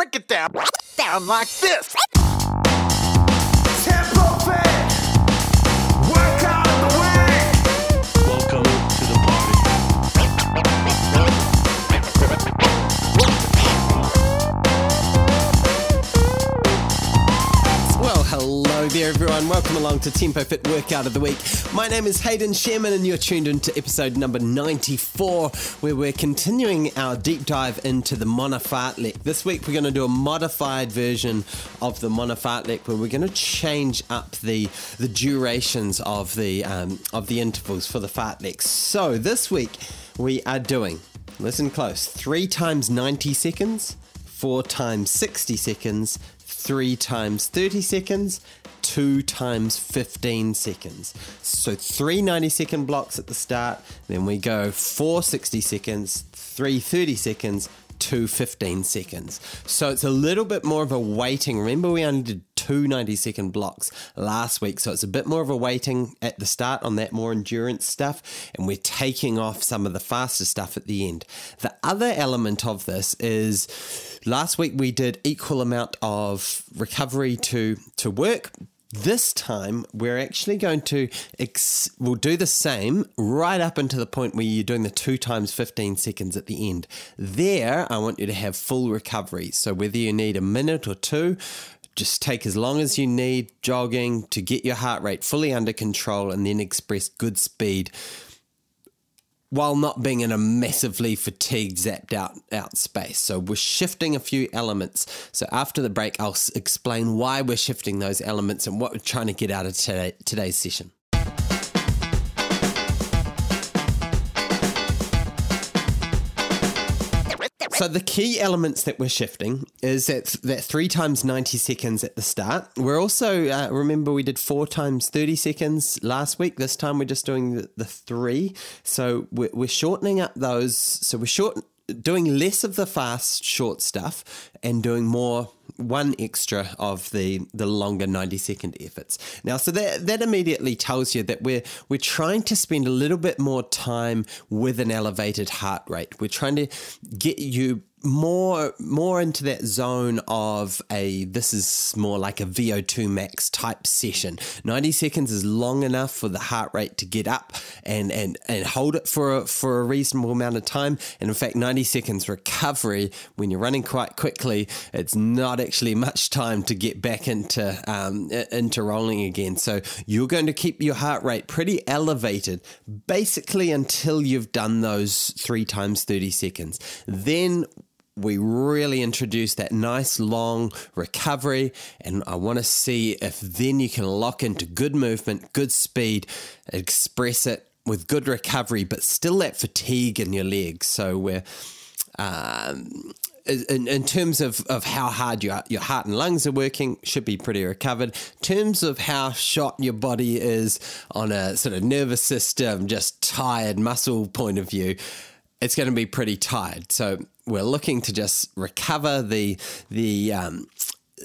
Break it down, down like this. Hello there, everyone. Welcome along to Tempo Fit Workout of the Week. My name is Hayden Shearman, and you're tuned into episode number 94, where we're continuing our deep dive into the Mona fartlek. This week, we're going to do a modified version of the Mona fartlek, where we're going to change up the the durations of the um, of the intervals for the fartlek. So this week, we are doing. Listen close. Three times 90 seconds, four times 60 seconds, three times 30 seconds, two times 15 seconds. So three 90 second blocks at the start, then we go four 60 seconds, three 30 seconds, two 15 seconds. So it's a little bit more of a waiting. Remember, we only did two 90 second blocks last week. So it's a bit more of a waiting at the start on that more endurance stuff. And we're taking off some of the faster stuff at the end. The other element of this is last week we did equal amount of recovery to, to work. This time we're actually going to ex- we'll do the same right up until the point where you're doing the two times 15 seconds at the end. There, I want you to have full recovery. So whether you need a minute or two, just take as long as you need jogging to get your heart rate fully under control and then express good speed while not being in a massively fatigued, zapped out, out space. So we're shifting a few elements. So after the break, I'll explain why we're shifting those elements and what we're trying to get out of today, today's session. So the key elements that we're shifting is that that three times ninety seconds at the start. We're also uh, remember we did four times thirty seconds last week. This time we're just doing the, the three. So we're, we're shortening up those. So we're short doing less of the fast short stuff and doing more one extra of the the longer 90 second efforts. Now so that that immediately tells you that we're we're trying to spend a little bit more time with an elevated heart rate. We're trying to get you more more into that zone of a this is more like a VO2 max type session. 90 seconds is long enough for the heart rate to get up and and and hold it for a, for a reasonable amount of time. And in fact 90 seconds recovery when you're running quite quickly it's not actually much time to get back into um, into rolling again. So you're going to keep your heart rate pretty elevated basically until you've done those 3 times 30 seconds. Then we really introduce that nice long recovery. And I want to see if then you can lock into good movement, good speed, express it with good recovery, but still that fatigue in your legs. So we're. Um, in, in terms of, of how hard your, your heart and lungs are working, should be pretty recovered. In terms of how shot your body is on a sort of nervous system, just tired muscle point of view, it's going to be pretty tired. So we're looking to just recover the the um,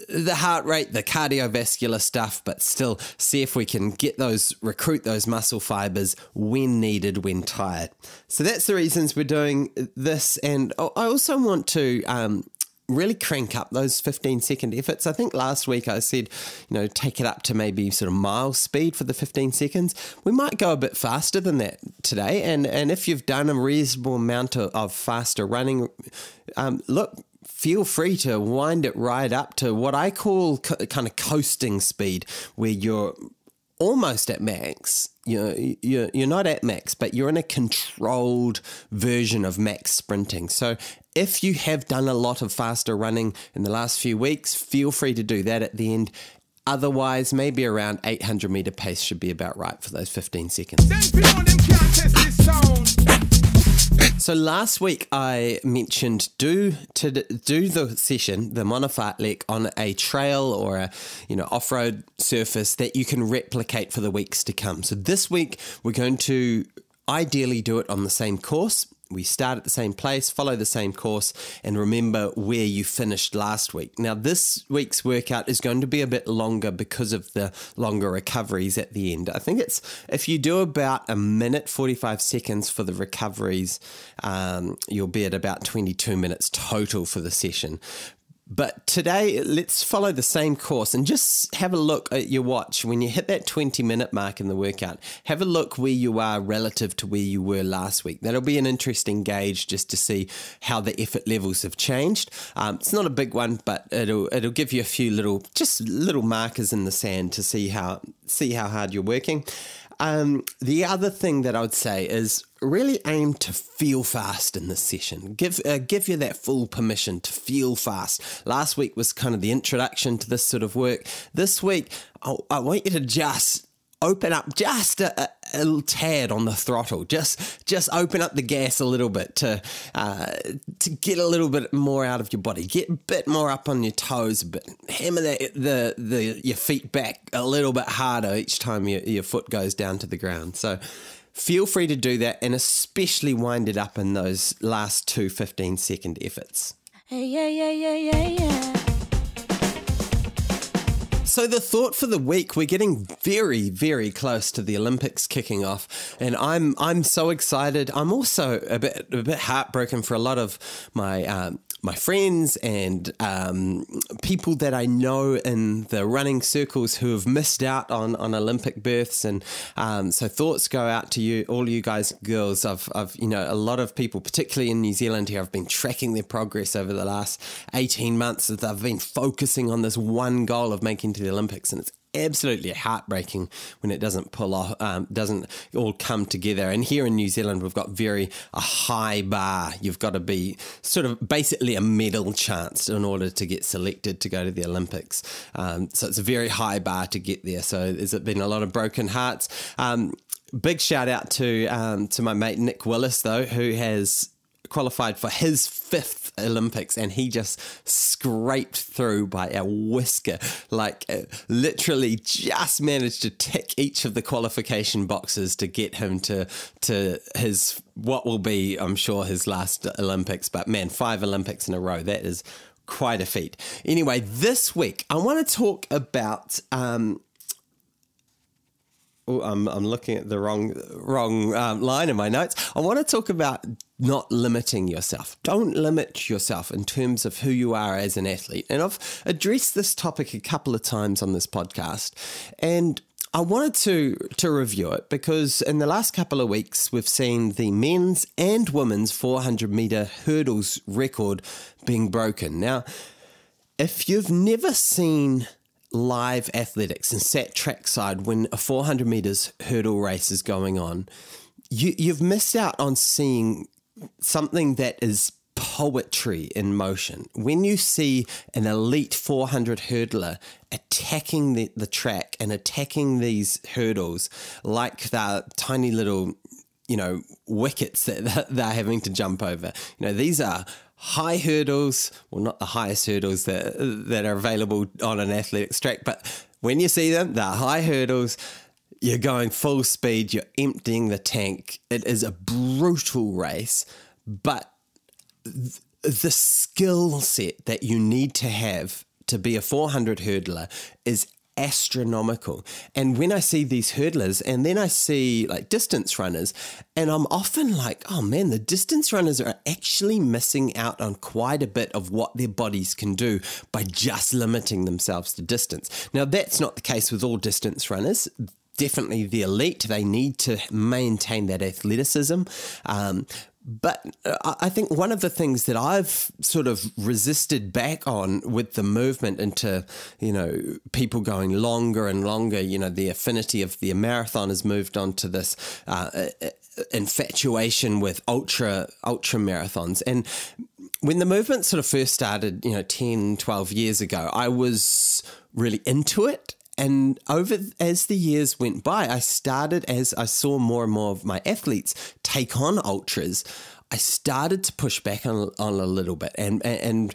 the heart rate, the cardiovascular stuff, but still see if we can get those recruit those muscle fibers when needed when tired. So that's the reasons we're doing this, and I also want to. Um, Really crank up those 15 second efforts. I think last week I said, you know, take it up to maybe sort of mile speed for the 15 seconds. We might go a bit faster than that today. And, and if you've done a reasonable amount of, of faster running, um, look, feel free to wind it right up to what I call co- kind of coasting speed, where you're almost at max. You're, you're, you're not at max, but you're in a controlled version of max sprinting. So if you have done a lot of faster running in the last few weeks, feel free to do that at the end. Otherwise, maybe around 800 meter pace should be about right for those 15 seconds. So last week I mentioned do to do the session, the Mona fartlek on a trail or a you know off-road surface that you can replicate for the weeks to come. So this week we're going to ideally do it on the same course. We start at the same place, follow the same course, and remember where you finished last week. Now, this week's workout is going to be a bit longer because of the longer recoveries at the end. I think it's if you do about a minute 45 seconds for the recoveries, um, you'll be at about 22 minutes total for the session But today, let's follow the same course and just have a look at your watch. When you hit that 20 minute mark in the workout, have a look where you are relative to where you were last week. That'll be an interesting gauge just to see how the effort levels have changed. Um, it's not a big one, but it'll it'll give you a few little just little markers in the sand to see how see how hard you're working. Um, the other thing that I would say is really aim to feel fast in this session. Give uh, give you that full permission to feel fast. Last week was kind of the introduction to this sort of work. This week, I, I want you to just open up just a, a, tad on the throttle. Just just open up the gas a little bit to uh, to get a little bit more out of your body. Get a bit more up on your toes a bit. Hammer the the, the your feet back a little bit harder each time your, your foot goes down to the ground. So feel free to do that and especially wind it up in those last two 15 second efforts. Yeah, yeah, yeah, yeah, yeah. So, the thought for the week, we're getting very, very close to the Olympics kicking off, and I'm I'm so excited. I'm also a bit a bit heartbroken for a lot of my um, my friends and um, people that I know in the running circles who have missed out on, on Olympic berths. And um, so thoughts go out to you, all you guys, girls. I've, I've, you know, a lot of people, particularly in New Zealand here, have been tracking their progress over the last 18 months. That they've been focusing on this one goal of making to the Olympics. And it's absolutely heartbreaking when it doesn't pull off, um, doesn't all come together. And here in New Zealand, we've got very a high bar. You've got to be sort of basically a medal chance in order to get selected to go to the Olympics. Um, so it's a very high bar to get there. So there's been a lot of broken hearts. Um, big shout out to um, to my mate Nick Willis though, who has qualified for his fifth Olympics and he just scraped through by a whisker. Like, uh, literally just managed to tick each of the qualification boxes to get him to, to his, what will be, I'm sure, his last Olympics. But man, five Olympics in a row, that is quite a feat. Anyway, this week I want to talk about um, Oh, I'm I'm looking at the wrong wrong um, line in my notes. I want to talk about not limiting yourself. Don't limit yourself in terms of who you are as an athlete. And I've addressed this topic a couple of times on this podcast, and I wanted to to review it because in the last couple of weeks we've seen the men's and women's 400 meter hurdles record being broken. Now, if you've never seen live athletics and sat trackside when a 400 meters hurdle race is going on, you, you've missed out on seeing something that is poetry in motion. When you see an elite 400 hurdler attacking the, the track and attacking these hurdles like the tiny little, you know, wickets that they're having to jump over, you know, these are high hurdles, well, not the highest hurdles that that are available on an athletics track, but when you see them, they're high hurdles. You're going full speed. You're emptying the tank. It is a brutal race, but th- the skill set that you need to have to be a 400 hurdler is astronomical. And when I see these hurdlers and then I see like distance runners, and I'm often like, oh man, the distance runners are actually missing out on quite a bit of what their bodies can do by just limiting themselves to distance. Now, that's not the case with all distance runners definitely the elite. They need to maintain that athleticism. Um, but uh, I think one of the things that I've sort of resisted back on with the movement into, you know, people going longer and longer, you know, the affinity of the marathon has moved on to this uh, uh, infatuation with ultra, ultra marathons. And when the movement sort of first started, you know, 10, 12 years ago, I was really into it and over as the years went by, I started as I saw more and more of my athletes take on ultras. I started to push back on, on a little bit, and and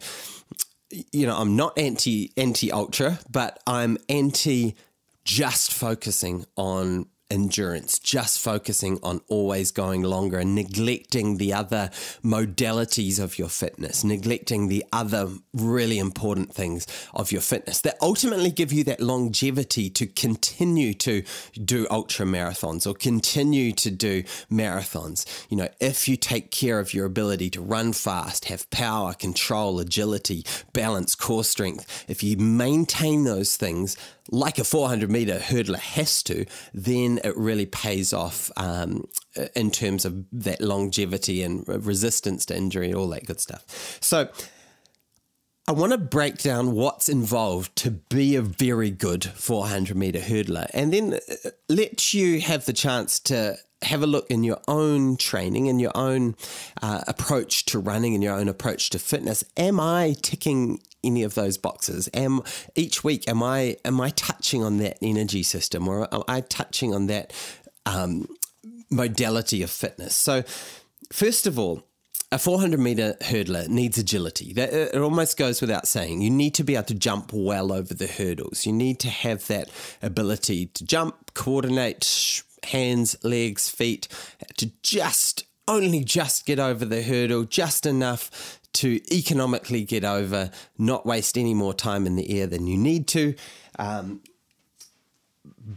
you know I'm not anti anti ultra, but I'm anti just focusing on endurance, just focusing on always going longer and neglecting the other modalities of your fitness, neglecting the other really important things of your fitness that ultimately give you that longevity to continue to do ultra marathons or continue to do marathons. You know, if you take care of your ability to run fast, have power, control, agility, balance, core strength, if you maintain those things, like a 400 meter hurdler has to, then it really pays off um, in terms of that longevity and resistance to injury, all that good stuff. So, I want to break down what's involved to be a very good 400 meter hurdler and then uh, let you have the chance to have a look in your own training and your own uh, approach to running and your own approach to fitness. Am I ticking any of those boxes? Am each week am I am I touching on that energy system or am I touching on that um, modality of fitness? So, first of all, a 400 meter hurdler needs agility. That, it almost goes without saying. You need to be able to jump well over the hurdles. You need to have that ability to jump, coordinate hands, legs, feet, to just only just get over the hurdle, just enough to economically get over, not waste any more time in the air than you need to. Um,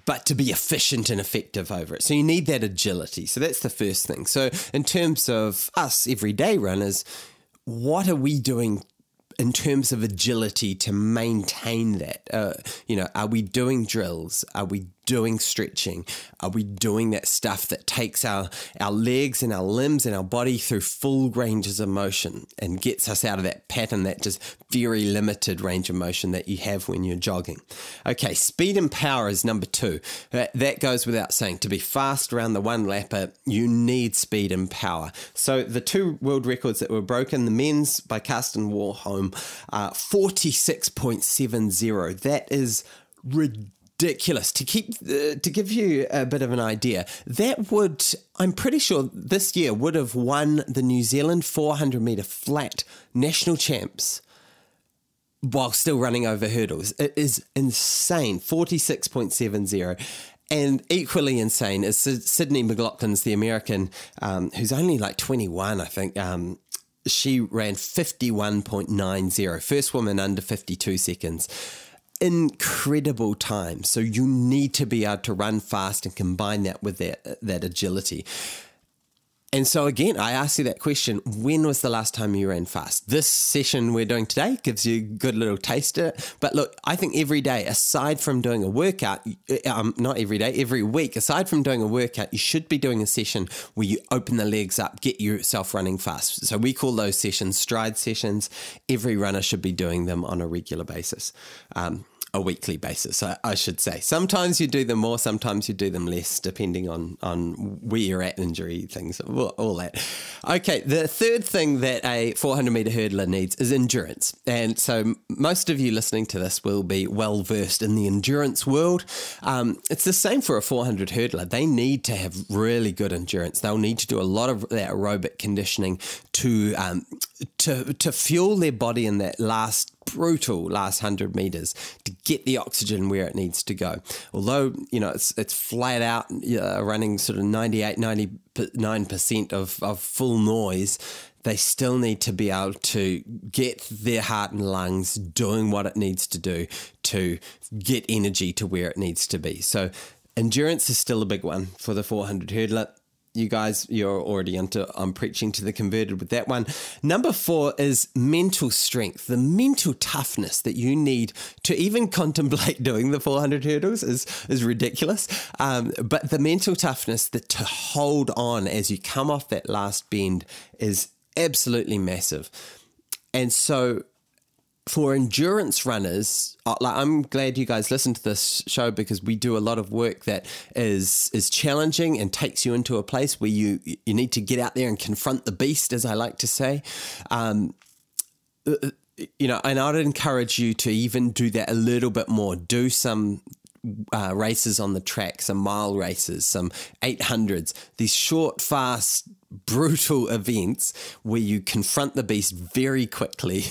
but to be efficient and effective over it. So you need that agility. So that's the first thing. So in terms of us everyday runners, what are we doing in terms of agility to maintain that? Uh, you know, are we doing drills? Are we doing stretching? Are we doing that stuff that takes our, our legs and our limbs and our body through full ranges of motion and gets us out of that pattern, that just very limited range of motion that you have when you're jogging? Okay, speed and power is number two. That, that goes without saying. To be fast around the one lapper, you need speed and power. So the two world records that were broken, the men's by Karsten Warholm, uh, 46.70. That is ridiculous ridiculous. To keep uh, to give you a bit of an idea that would i'm pretty sure this year would have won the new zealand 400 meter flat national champs while still running over hurdles. It is insane. 46.70 and equally insane is Sydney McLaughlin's the American, um, who's only like 21, I think. Um, she ran 51.90, first woman under 52 seconds incredible time. So you need to be able to run fast and combine that with that that agility. And so again, I ask you that question: When was the last time you ran fast? This session we're doing today gives you a good little taste of it. But look, I think every day, aside from doing a workout, um, not every day, every week, aside from doing a workout, you should be doing a session where you open the legs up, get yourself running fast. So we call those sessions stride sessions. Every runner should be doing them on a regular basis. Um, a weekly basis, I, I, should say. Sometimes you do them more, sometimes you do them less, depending on on where you're at, injury things, all, that. Okay, the third thing that a 400 meter hurdler needs is endurance, and so most of you listening to this will be well versed in the endurance world. Um, it's the same for a 400 hurdler; they need to have really good endurance. They'll need to do a lot of that aerobic conditioning to um, to to fuel their body in that last brutal last 100 meters to get the oxygen where it needs to go. Although, you know, it's, it's flat out uh, running sort of 98, 99% of, of full noise, they still need to be able to get their heart and lungs doing what it needs to do to get energy to where it needs to be. So, endurance is still a big one for the 400 hurdler you guys, you're already into I'm preaching to the converted with that one. Number four is mental strength. The mental toughness that you need to even contemplate doing the 400 hurdles is, is ridiculous. Um, but the mental toughness that to hold on as you come off that last bend is absolutely massive. And so for endurance runners, uh, like I'm glad you guys listen to this show because we do a lot of work that is is challenging and takes you into a place where you you need to get out there and confront the beast, as I like to say. Um, uh, you know, and I'd encourage you to even do that a little bit more. Do some uh, races on the track, some mile races, some 800s, these short, fast, brutal events where you confront the beast very quickly.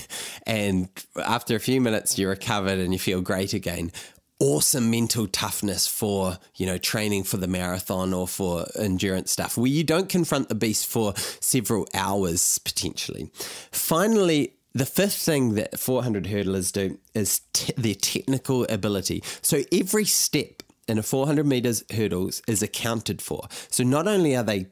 And after a few minutes, you're recovered and you feel great again awesome mental toughness for, you know, training for the marathon or for endurance stuff, where you don't confront the beast for several hours potentially. Finally, the fifth thing that 400 hurdlers do is their technical ability. So every step in a 400 meters hurdles is accounted for. So not only are they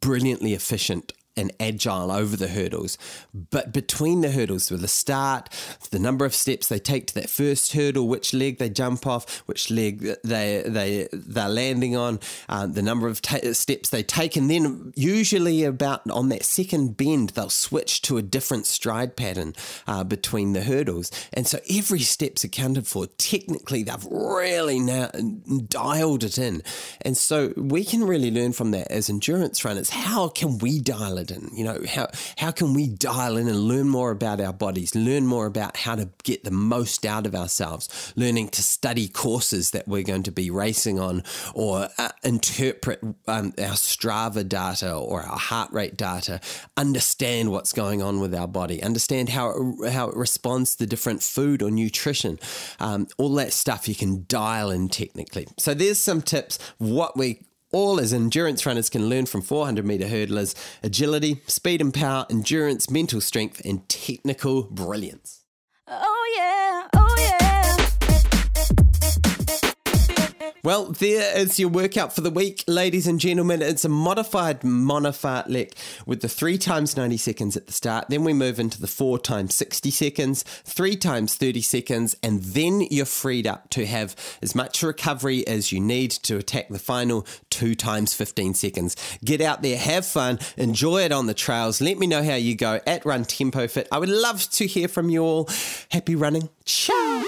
brilliantly efficient and agile over the hurdles. But between the hurdles, with the start, the number of steps they take to that first hurdle, which leg they jump off, which leg they they they're landing on, um, the number of ta- steps they take, and then usually about on that second bend they'll switch to a different stride pattern uh, between the hurdles, and so every step's accounted for. Technically, they've really now dialed it in, and so we can really learn from that as endurance runners. How can we dial it? In? You know, how how can we dial in and learn more about our bodies, learn more about how to get the most out of ourselves, learning to study courses that we're going to be racing on, or uh, interpret um, our Strava data or our heart rate data, understand what's going on with our body, understand how it, how it responds to different food or nutrition, um, all that stuff you can dial in technically. So there's some tips what we all as endurance runners can learn from 400 meter hurdlers agility, speed and power, endurance, mental strength, and technical brilliance. Oh yeah, Well, there is your workout for the week, ladies and gentlemen. It's a modified Mona fartlek with the three times 90 seconds at the start. Then we move into the four times 60 seconds, three times 30 seconds, and then you're freed up to have as much recovery as you need to attack the final two times 15 seconds. Get out there, have fun, enjoy it on the trails. Let me know how you go at Run Tempo Fit. I would love to hear from you all. Happy running. Ciao.